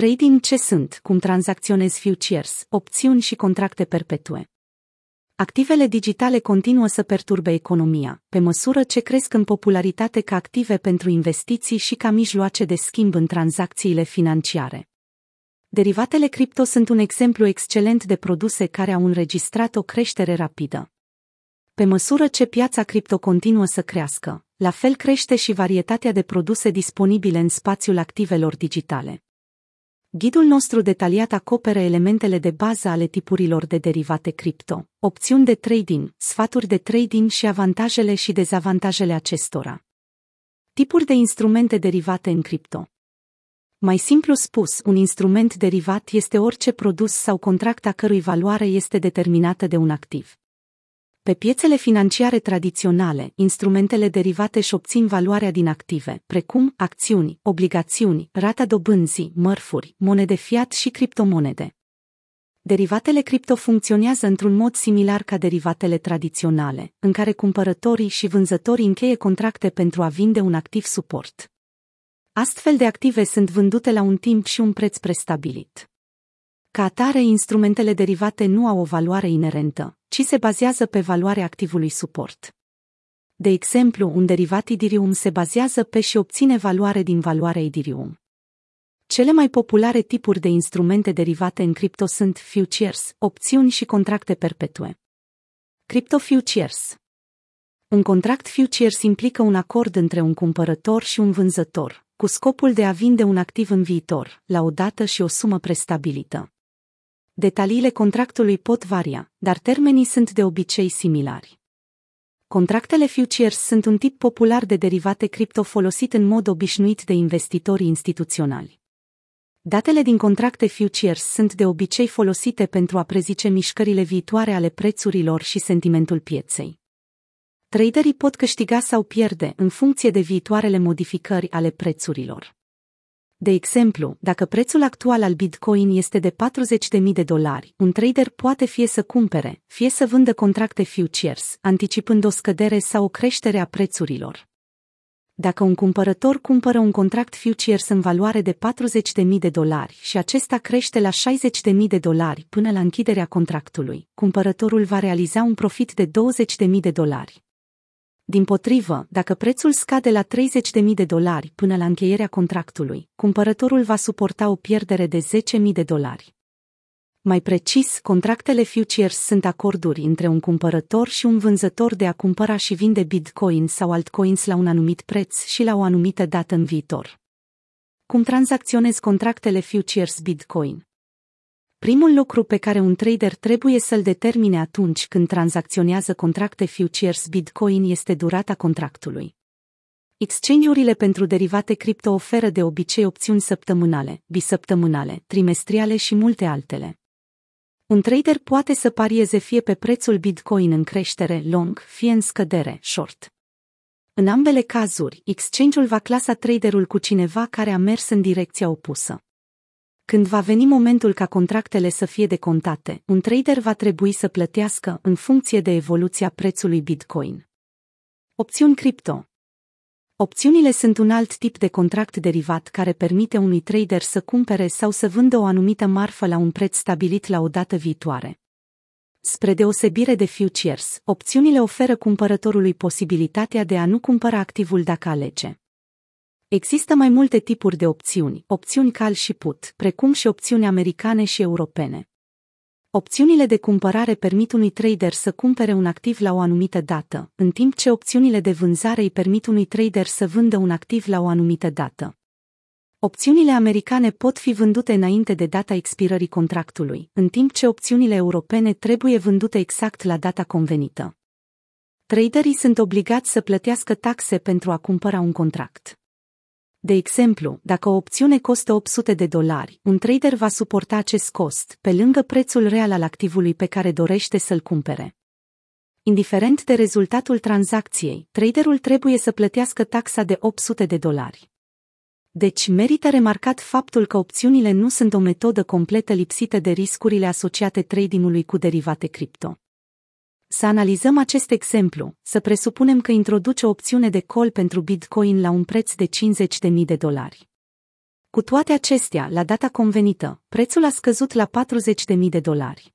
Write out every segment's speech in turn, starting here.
Trading ce sunt, cum tranzacționezi futures, opțiuni și contracte perpetue. Activele digitale continuă să perturbe economia, pe măsură ce cresc în popularitate ca active pentru investiții și ca mijloace de schimb în tranzacțiile financiare. Derivatele cripto sunt un exemplu excelent de produse care au înregistrat o creștere rapidă. Pe măsură ce piața cripto continuă să crească, la fel crește și varietatea de produse disponibile în spațiul activelor digitale. Ghidul nostru detaliat acoperă elementele de bază ale tipurilor de derivate cripto, opțiuni de trading, sfaturi de trading și avantajele și dezavantajele acestora. Tipuri de instrumente derivate în cripto. Mai simplu spus, un instrument derivat este orice produs sau contract a cărui valoare este determinată de un activ. Pe piețele financiare tradiționale, instrumentele derivate își obțin valoarea din active, precum acțiuni, obligațiuni, rata dobânzii, mărfuri, monede fiat și criptomonede. Derivatele cripto funcționează într-un mod similar ca derivatele tradiționale, în care cumpărătorii și vânzătorii încheie contracte pentru a vinde un activ suport. Astfel de active sunt vândute la un timp și un preț prestabilit. Ca atare, instrumentele derivate nu au o valoare inerentă, ci se bazează pe valoarea activului suport. De exemplu, un derivat Idirium se bazează pe și obține valoare din valoarea Idirium. Cele mai populare tipuri de instrumente derivate în cripto sunt futures, opțiuni și contracte perpetue. Crypto futures Un contract futures implică un acord între un cumpărător și un vânzător, cu scopul de a vinde un activ în viitor, la o dată și o sumă prestabilită. Detaliile contractului pot varia, dar termenii sunt de obicei similari. Contractele futures sunt un tip popular de derivate cripto folosit în mod obișnuit de investitorii instituționali. Datele din contracte futures sunt de obicei folosite pentru a prezice mișcările viitoare ale prețurilor și sentimentul pieței. Traderii pot câștiga sau pierde în funcție de viitoarele modificări ale prețurilor. De exemplu, dacă prețul actual al Bitcoin este de 40.000 de dolari, un trader poate fie să cumpere, fie să vândă contracte futures, anticipând o scădere sau o creștere a prețurilor. Dacă un cumpărător cumpără un contract futures în valoare de 40.000 de dolari și acesta crește la 60.000 de dolari până la închiderea contractului, cumpărătorul va realiza un profit de 20.000 de dolari. Din potrivă, dacă prețul scade la 30.000 de dolari până la încheierea contractului, cumpărătorul va suporta o pierdere de 10.000 de dolari. Mai precis, contractele futures sunt acorduri între un cumpărător și un vânzător de a cumpăra și vinde bitcoin sau altcoins la un anumit preț și la o anumită dată în viitor. Cum tranzacționezi contractele futures bitcoin? Primul lucru pe care un trader trebuie să-l determine atunci când tranzacționează contracte futures Bitcoin este durata contractului. Exchange-urile pentru derivate cripto oferă de obicei opțiuni săptămânale, bisăptămânale, trimestriale și multe altele. Un trader poate să parieze fie pe prețul Bitcoin în creștere long, fie în scădere short. În ambele cazuri, exchange-ul va clasa traderul cu cineva care a mers în direcția opusă. Când va veni momentul ca contractele să fie decontate, un trader va trebui să plătească în funcție de evoluția prețului Bitcoin. Opțiuni cripto Opțiunile sunt un alt tip de contract derivat care permite unui trader să cumpere sau să vândă o anumită marfă la un preț stabilit la o dată viitoare. Spre deosebire de futures, opțiunile oferă cumpărătorului posibilitatea de a nu cumpăra activul dacă alege. Există mai multe tipuri de opțiuni, opțiuni cal și put, precum și opțiuni americane și europene. Opțiunile de cumpărare permit unui trader să cumpere un activ la o anumită dată, în timp ce opțiunile de vânzare îi permit unui trader să vândă un activ la o anumită dată. Opțiunile americane pot fi vândute înainte de data expirării contractului, în timp ce opțiunile europene trebuie vândute exact la data convenită. Traderii sunt obligați să plătească taxe pentru a cumpăra un contract. De exemplu, dacă o opțiune costă 800 de dolari, un trader va suporta acest cost, pe lângă prețul real al activului pe care dorește să-l cumpere. Indiferent de rezultatul tranzacției, traderul trebuie să plătească taxa de 800 de dolari. Deci merită remarcat faptul că opțiunile nu sunt o metodă completă lipsită de riscurile asociate tradingului cu derivate cripto. Să analizăm acest exemplu, să presupunem că introduce o opțiune de call pentru Bitcoin la un preț de 50.000 de dolari. Cu toate acestea, la data convenită, prețul a scăzut la 40.000 de dolari.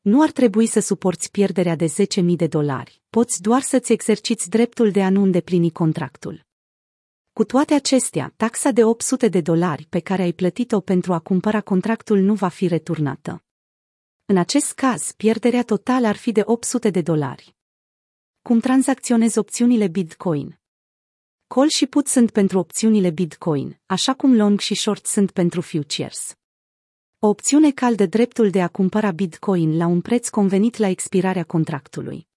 Nu ar trebui să suporți pierderea de 10.000 de dolari, poți doar să-ți exerciți dreptul de a nu îndeplini contractul. Cu toate acestea, taxa de 800 de dolari pe care ai plătit-o pentru a cumpăra contractul nu va fi returnată. În acest caz, pierderea totală ar fi de 800 de dolari. Cum tranzacționezi opțiunile Bitcoin? Call și put sunt pentru opțiunile Bitcoin, așa cum long și short sunt pentru futures. O opțiune caldă dreptul de a cumpăra Bitcoin la un preț convenit la expirarea contractului.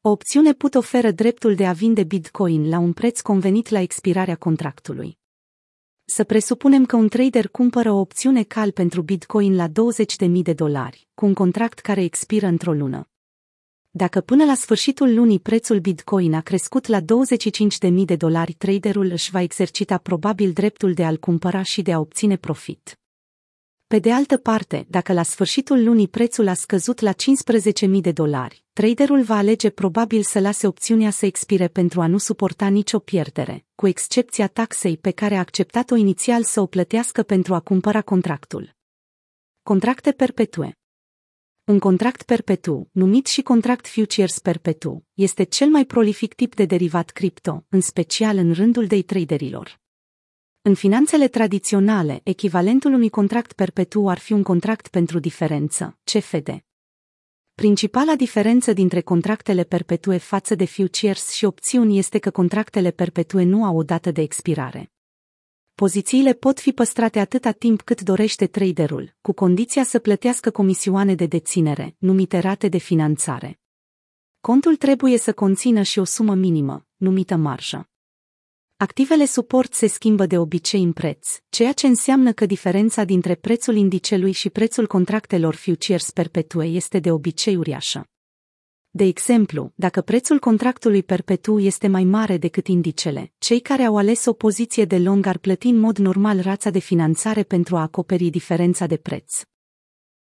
O opțiune put oferă dreptul de a vinde Bitcoin la un preț convenit la expirarea contractului. Să presupunem că un trader cumpără o opțiune cal pentru Bitcoin la 20.000 de dolari, cu un contract care expiră într-o lună. Dacă până la sfârșitul lunii prețul Bitcoin a crescut la 25.000 de dolari, traderul își va exercita probabil dreptul de a-l cumpăra și de a obține profit. Pe de altă parte, dacă la sfârșitul lunii prețul a scăzut la 15.000 de dolari, traderul va alege probabil să lase opțiunea să expire pentru a nu suporta nicio pierdere, cu excepția taxei pe care a acceptat-o inițial să o plătească pentru a cumpăra contractul. Contracte perpetue un contract perpetu, numit și contract futures perpetu, este cel mai prolific tip de derivat cripto, în special în rândul day traderilor. În finanțele tradiționale, echivalentul unui contract perpetu ar fi un contract pentru diferență, CFD. Principala diferență dintre contractele perpetue față de futures și opțiuni este că contractele perpetue nu au o dată de expirare. Pozițiile pot fi păstrate atâta timp cât dorește traderul, cu condiția să plătească comisioane de deținere, numite rate de finanțare. Contul trebuie să conțină și o sumă minimă, numită marjă. Activele suport se schimbă de obicei în preț, ceea ce înseamnă că diferența dintre prețul indicelui și prețul contractelor futures perpetue este de obicei uriașă. De exemplu, dacă prețul contractului perpetu este mai mare decât indicele, cei care au ales o poziție de long ar plăti în mod normal rața de finanțare pentru a acoperi diferența de preț.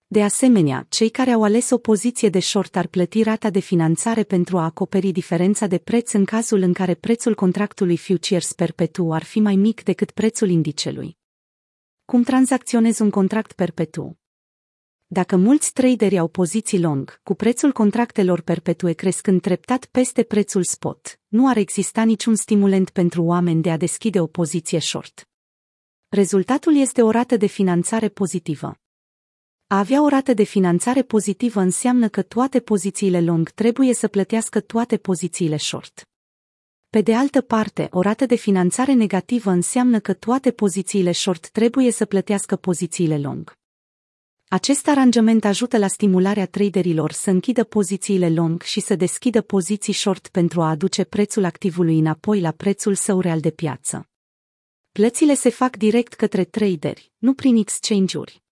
De asemenea, cei care au ales o poziție de short ar plăti rata de finanțare pentru a acoperi diferența de preț în cazul în care prețul contractului futures perpetu ar fi mai mic decât prețul indicelui. Cum tranzacționezi un contract perpetu? Dacă mulți traderi au poziții long, cu prețul contractelor perpetue crescând treptat peste prețul spot, nu ar exista niciun stimulent pentru oameni de a deschide o poziție short. Rezultatul este o rată de finanțare pozitivă. A avea o rată de finanțare pozitivă înseamnă că toate pozițiile long trebuie să plătească toate pozițiile short. Pe de altă parte, o rată de finanțare negativă înseamnă că toate pozițiile short trebuie să plătească pozițiile long. Acest aranjament ajută la stimularea traderilor să închidă pozițiile long și să deschidă poziții short pentru a aduce prețul activului înapoi la prețul său real de piață. Plățile se fac direct către traderi, nu prin exchange-uri.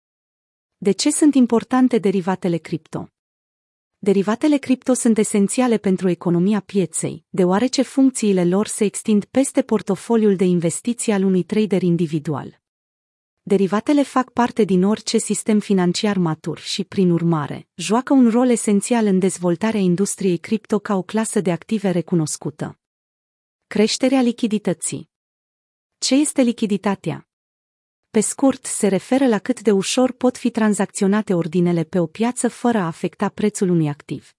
De ce sunt importante derivatele cripto? Derivatele cripto sunt esențiale pentru economia pieței, deoarece funcțiile lor se extind peste portofoliul de investiții al unui trader individual. Derivatele fac parte din orice sistem financiar matur și, prin urmare, joacă un rol esențial în dezvoltarea industriei cripto ca o clasă de active recunoscută. Creșterea lichidității. Ce este lichiditatea? Pe scurt, se referă la cât de ușor pot fi tranzacționate ordinele pe o piață fără a afecta prețul unui activ.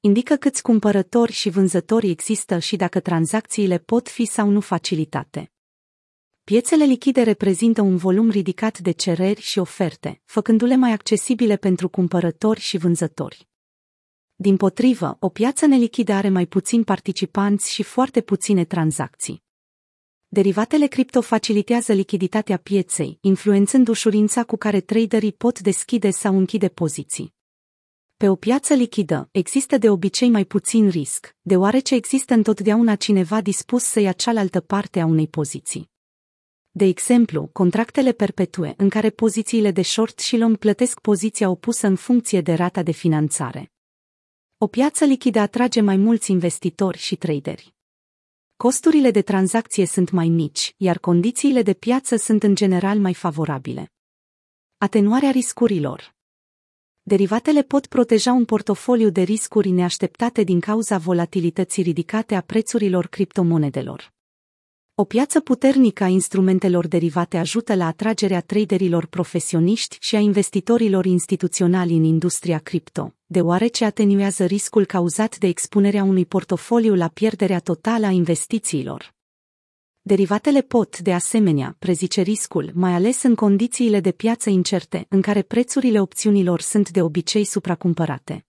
Indică câți cumpărători și vânzători există și dacă tranzacțiile pot fi sau nu facilitate. Piețele lichide reprezintă un volum ridicat de cereri și oferte, făcându-le mai accesibile pentru cumpărători și vânzători. Din potrivă, o piață nelichidă are mai puțini participanți și foarte puține tranzacții. Derivatele cripto facilitează lichiditatea pieței, influențând ușurința cu care traderii pot deschide sau închide poziții. Pe o piață lichidă, există de obicei mai puțin risc, deoarece există întotdeauna cineva dispus să ia cealaltă parte a unei poziții. De exemplu, contractele perpetue, în care pozițiile de short și long plătesc poziția opusă în funcție de rata de finanțare. O piață lichidă atrage mai mulți investitori și traderi. Costurile de tranzacție sunt mai mici, iar condițiile de piață sunt în general mai favorabile. Atenuarea riscurilor. Derivatele pot proteja un portofoliu de riscuri neașteptate din cauza volatilității ridicate a prețurilor criptomonedelor. O piață puternică a instrumentelor derivate ajută la atragerea traderilor profesioniști și a investitorilor instituționali în industria cripto, deoarece atenuează riscul cauzat de expunerea unui portofoliu la pierderea totală a investițiilor. Derivatele pot, de asemenea, prezice riscul, mai ales în condițiile de piață incerte, în care prețurile opțiunilor sunt de obicei supracumpărate.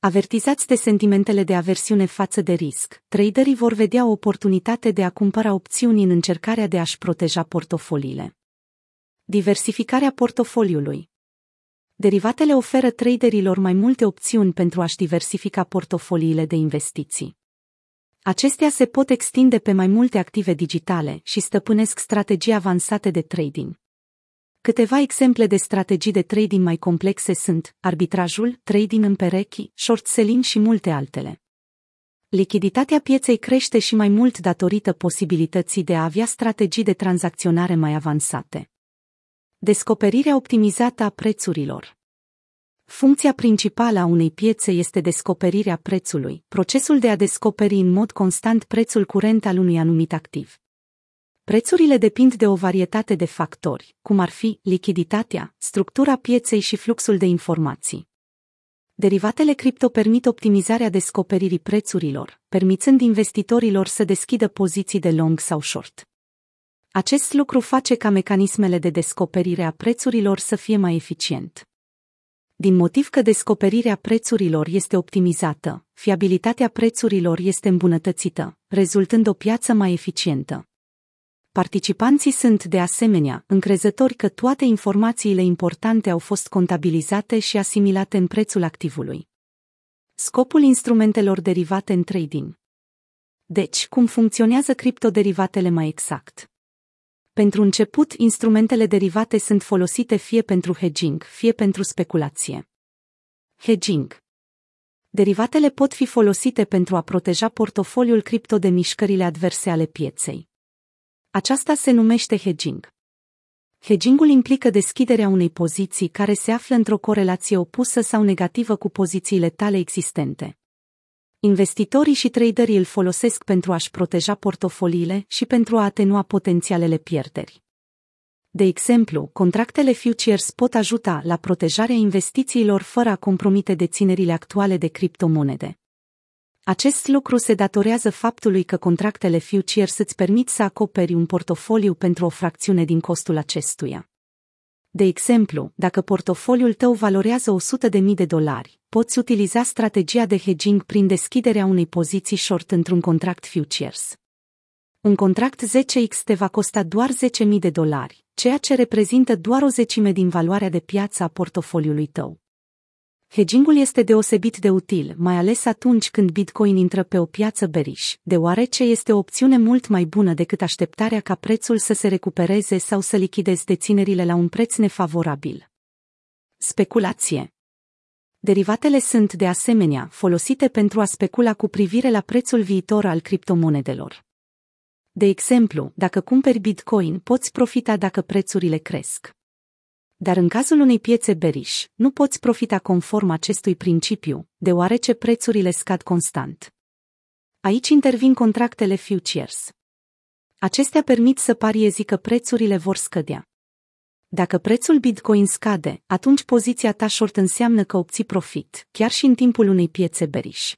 Avertizați de sentimentele de aversiune față de risc, traderii vor vedea o oportunitate de a cumpăra opțiuni în încercarea de a-și proteja portofoliile. Diversificarea portofoliului Derivatele oferă traderilor mai multe opțiuni pentru a-și diversifica portofoliile de investiții. Acestea se pot extinde pe mai multe active digitale și stăpânesc strategii avansate de trading. Câteva exemple de strategii de trading mai complexe sunt arbitrajul, trading în perechi, short selling și multe altele. Lichiditatea pieței crește și mai mult datorită posibilității de a avea strategii de tranzacționare mai avansate. Descoperirea optimizată a prețurilor. Funcția principală a unei piețe este descoperirea prețului, procesul de a descoperi în mod constant prețul curent al unui anumit activ. Prețurile depind de o varietate de factori, cum ar fi lichiditatea, structura pieței și fluxul de informații. Derivatele cripto permit optimizarea descoperirii prețurilor, permițând investitorilor să deschidă poziții de long sau short. Acest lucru face ca mecanismele de descoperire a prețurilor să fie mai eficient. Din motiv că descoperirea prețurilor este optimizată, fiabilitatea prețurilor este îmbunătățită, rezultând o piață mai eficientă. Participanții sunt, de asemenea, încrezători că toate informațiile importante au fost contabilizate și asimilate în prețul activului. Scopul instrumentelor derivate în trading. Deci, cum funcționează criptoderivatele mai exact? Pentru început, instrumentele derivate sunt folosite fie pentru hedging, fie pentru speculație. Hedging Derivatele pot fi folosite pentru a proteja portofoliul cripto de mișcările adverse ale pieței. Aceasta se numește hedging. Hedgingul implică deschiderea unei poziții care se află într-o corelație opusă sau negativă cu pozițiile tale existente. Investitorii și traderii îl folosesc pentru a-și proteja portofoliile și pentru a atenua potențialele pierderi. De exemplu, contractele futures pot ajuta la protejarea investițiilor fără a compromite deținerile actuale de criptomonede. Acest lucru se datorează faptului că contractele futures îți permit să acoperi un portofoliu pentru o fracțiune din costul acestuia. De exemplu, dacă portofoliul tău valorează 100.000 de dolari, poți utiliza strategia de hedging prin deschiderea unei poziții short într-un contract futures. Un contract 10x te va costa doar 10.000 de dolari, ceea ce reprezintă doar o zecime din valoarea de piață a portofoliului tău. Hedgingul este deosebit de util, mai ales atunci când Bitcoin intră pe o piață beriș, deoarece este o opțiune mult mai bună decât așteptarea ca prețul să se recupereze sau să lichidezi deținerile la un preț nefavorabil. Speculație Derivatele sunt, de asemenea, folosite pentru a specula cu privire la prețul viitor al criptomonedelor. De exemplu, dacă cumperi Bitcoin, poți profita dacă prețurile cresc. Dar în cazul unei piețe beriș, nu poți profita conform acestui principiu, deoarece prețurile scad constant. Aici intervin contractele futures. Acestea permit să pariezi că prețurile vor scădea. Dacă prețul Bitcoin scade, atunci poziția ta short înseamnă că obții profit, chiar și în timpul unei piețe beriș.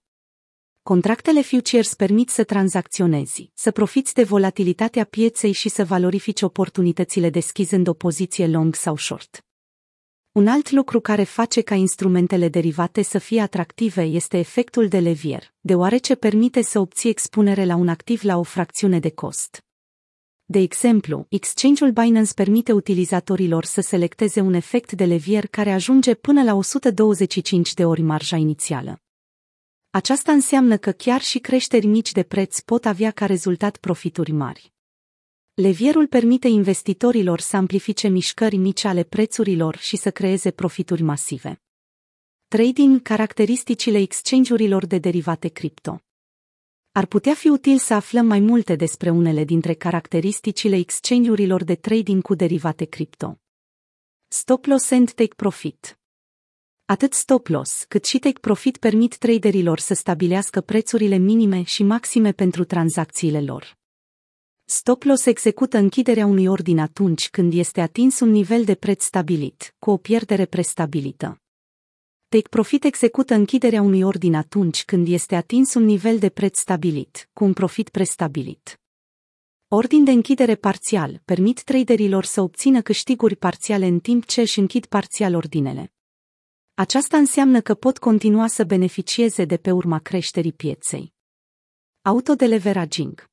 Contractele futures permit să tranzacționezi, să profiți de volatilitatea pieței și să valorifici oportunitățile deschizând o poziție long sau short. Un alt lucru care face ca instrumentele derivate să fie atractive este efectul de levier, deoarece permite să obții expunere la un activ la o fracțiune de cost. De exemplu, exchange-ul Binance permite utilizatorilor să selecteze un efect de levier care ajunge până la 125 de ori marja inițială. Aceasta înseamnă că chiar și creșteri mici de preț pot avea ca rezultat profituri mari. Levierul permite investitorilor să amplifice mișcări mici ale prețurilor și să creeze profituri masive. Trading caracteristicile exchange-urilor de derivate cripto. Ar putea fi util să aflăm mai multe despre unele dintre caracteristicile exchange-urilor de trading cu derivate cripto. Stop loss and take profit. Atât stop loss cât și take profit permit traderilor să stabilească prețurile minime și maxime pentru tranzacțiile lor. Stop loss execută închiderea unui ordin atunci când este atins un nivel de preț stabilit, cu o pierdere prestabilită. Take Profit execută închiderea unui ordin atunci când este atins un nivel de preț stabilit, cu un profit prestabilit. Ordin de închidere parțial permit traderilor să obțină câștiguri parțiale în timp ce își închid parțial ordinele. Aceasta înseamnă că pot continua să beneficieze de pe urma creșterii pieței. Autodeleveraging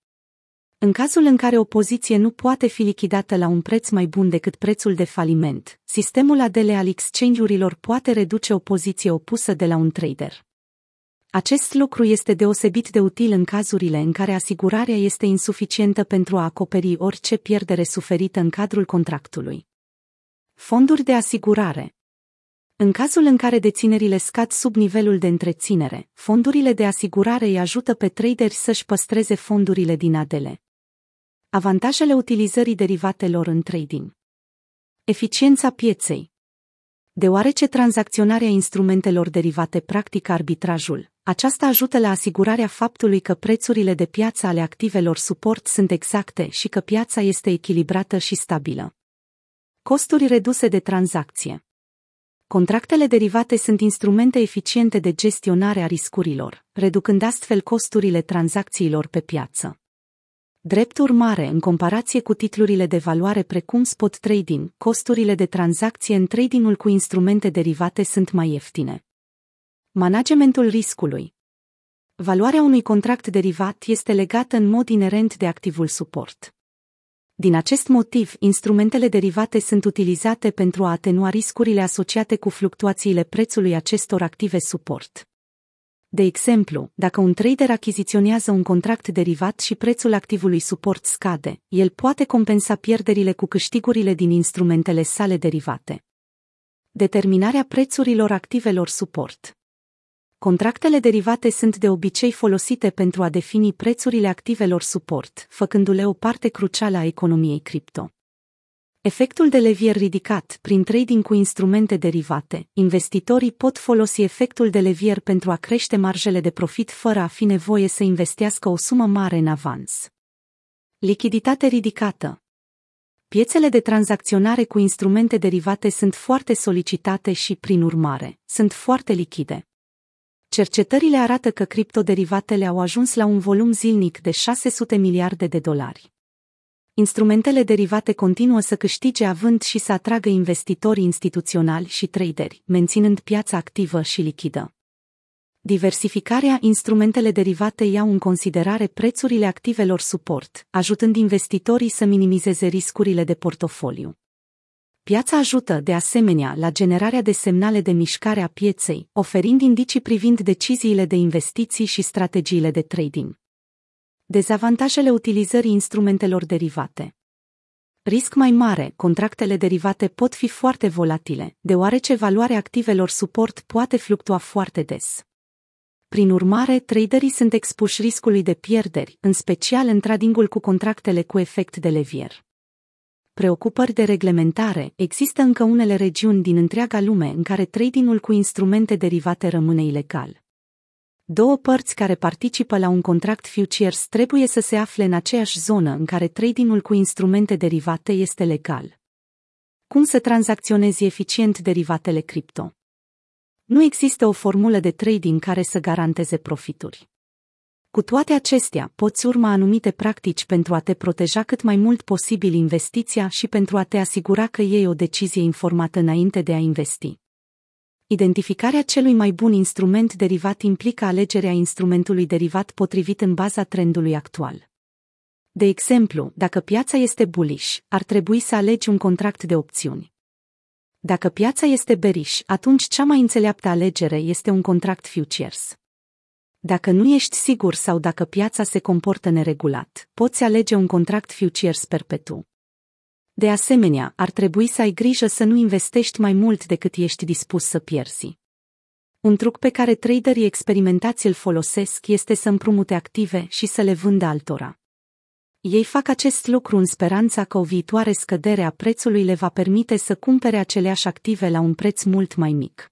în cazul în care o poziție nu poate fi lichidată la un preț mai bun decât prețul de faliment, sistemul ADL al exchange-urilor poate reduce o poziție opusă de la un trader. Acest lucru este deosebit de util în cazurile în care asigurarea este insuficientă pentru a acoperi orice pierdere suferită în cadrul contractului. Fonduri de asigurare în cazul în care deținerile scad sub nivelul de întreținere, fondurile de asigurare îi ajută pe traderi să-și păstreze fondurile din adele. Avantajele utilizării derivatelor în trading. Eficiența pieței. Deoarece tranzacționarea instrumentelor derivate practică arbitrajul, aceasta ajută la asigurarea faptului că prețurile de piață ale activelor suport sunt exacte și că piața este echilibrată și stabilă. Costuri reduse de tranzacție. Contractele derivate sunt instrumente eficiente de gestionare a riscurilor, reducând astfel costurile tranzacțiilor pe piață. Drept urmare, în comparație cu titlurile de valoare precum spot trading, costurile de tranzacție în tradingul cu instrumente derivate sunt mai ieftine. Managementul riscului Valoarea unui contract derivat este legată în mod inerent de activul suport. Din acest motiv, instrumentele derivate sunt utilizate pentru a atenua riscurile asociate cu fluctuațiile prețului acestor active suport. De exemplu, dacă un trader achiziționează un contract derivat și prețul activului suport scade, el poate compensa pierderile cu câștigurile din instrumentele sale derivate. Determinarea prețurilor activelor suport Contractele derivate sunt de obicei folosite pentru a defini prețurile activelor suport, făcându-le o parte crucială a economiei cripto. Efectul de levier ridicat prin trading cu instrumente derivate, investitorii pot folosi efectul de levier pentru a crește marjele de profit fără a fi nevoie să investească o sumă mare în avans. Lichiditate ridicată Piețele de tranzacționare cu instrumente derivate sunt foarte solicitate și, prin urmare, sunt foarte lichide. Cercetările arată că criptoderivatele au ajuns la un volum zilnic de 600 miliarde de dolari. Instrumentele derivate continuă să câștige având și să atragă investitori instituționali și traderi, menținând piața activă și lichidă. Diversificarea instrumentele derivate iau în considerare prețurile activelor suport, ajutând investitorii să minimizeze riscurile de portofoliu. Piața ajută, de asemenea, la generarea de semnale de mișcare a pieței, oferind indicii privind deciziile de investiții și strategiile de trading. Dezavantajele utilizării instrumentelor derivate Risc mai mare, contractele derivate pot fi foarte volatile, deoarece valoarea activelor suport poate fluctua foarte des. Prin urmare, traderii sunt expuși riscului de pierderi, în special în tradingul cu contractele cu efect de levier preocupări de reglementare, există încă unele regiuni din întreaga lume în care tradingul cu instrumente derivate rămâne ilegal. Două părți care participă la un contract futures trebuie să se afle în aceeași zonă în care tradingul cu instrumente derivate este legal. Cum să tranzacționezi eficient derivatele cripto? Nu există o formulă de trading care să garanteze profituri. Cu toate acestea, poți urma anumite practici pentru a te proteja cât mai mult posibil investiția și pentru a te asigura că iei o decizie informată înainte de a investi. Identificarea celui mai bun instrument derivat implică alegerea instrumentului derivat potrivit în baza trendului actual. De exemplu, dacă piața este bullish, ar trebui să alegi un contract de opțiuni. Dacă piața este bearish, atunci cea mai înțeleaptă alegere este un contract futures. Dacă nu ești sigur sau dacă piața se comportă neregulat, poți alege un contract futures perpetu. De asemenea, ar trebui să ai grijă să nu investești mai mult decât ești dispus să pierzi. Un truc pe care traderii experimentați îl folosesc este să împrumute active și să le vândă altora. Ei fac acest lucru în speranța că o viitoare scădere a prețului le va permite să cumpere aceleași active la un preț mult mai mic.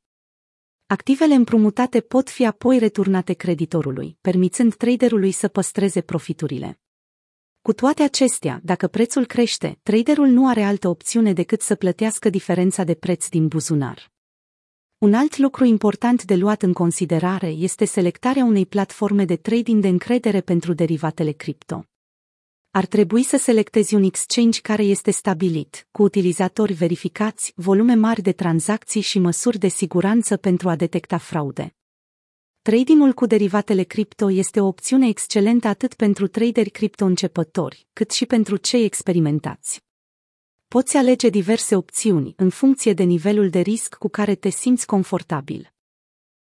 Activele împrumutate pot fi apoi returnate creditorului, permițând traderului să păstreze profiturile. Cu toate acestea, dacă prețul crește, traderul nu are altă opțiune decât să plătească diferența de preț din buzunar. Un alt lucru important de luat în considerare este selectarea unei platforme de trading de încredere pentru derivatele cripto. Ar trebui să selectezi un exchange care este stabilit, cu utilizatori verificați, volume mari de tranzacții și măsuri de siguranță pentru a detecta fraude. Tradingul cu derivatele cripto este o opțiune excelentă atât pentru traderi cripto începători, cât și pentru cei experimentați. Poți alege diverse opțiuni în funcție de nivelul de risc cu care te simți confortabil.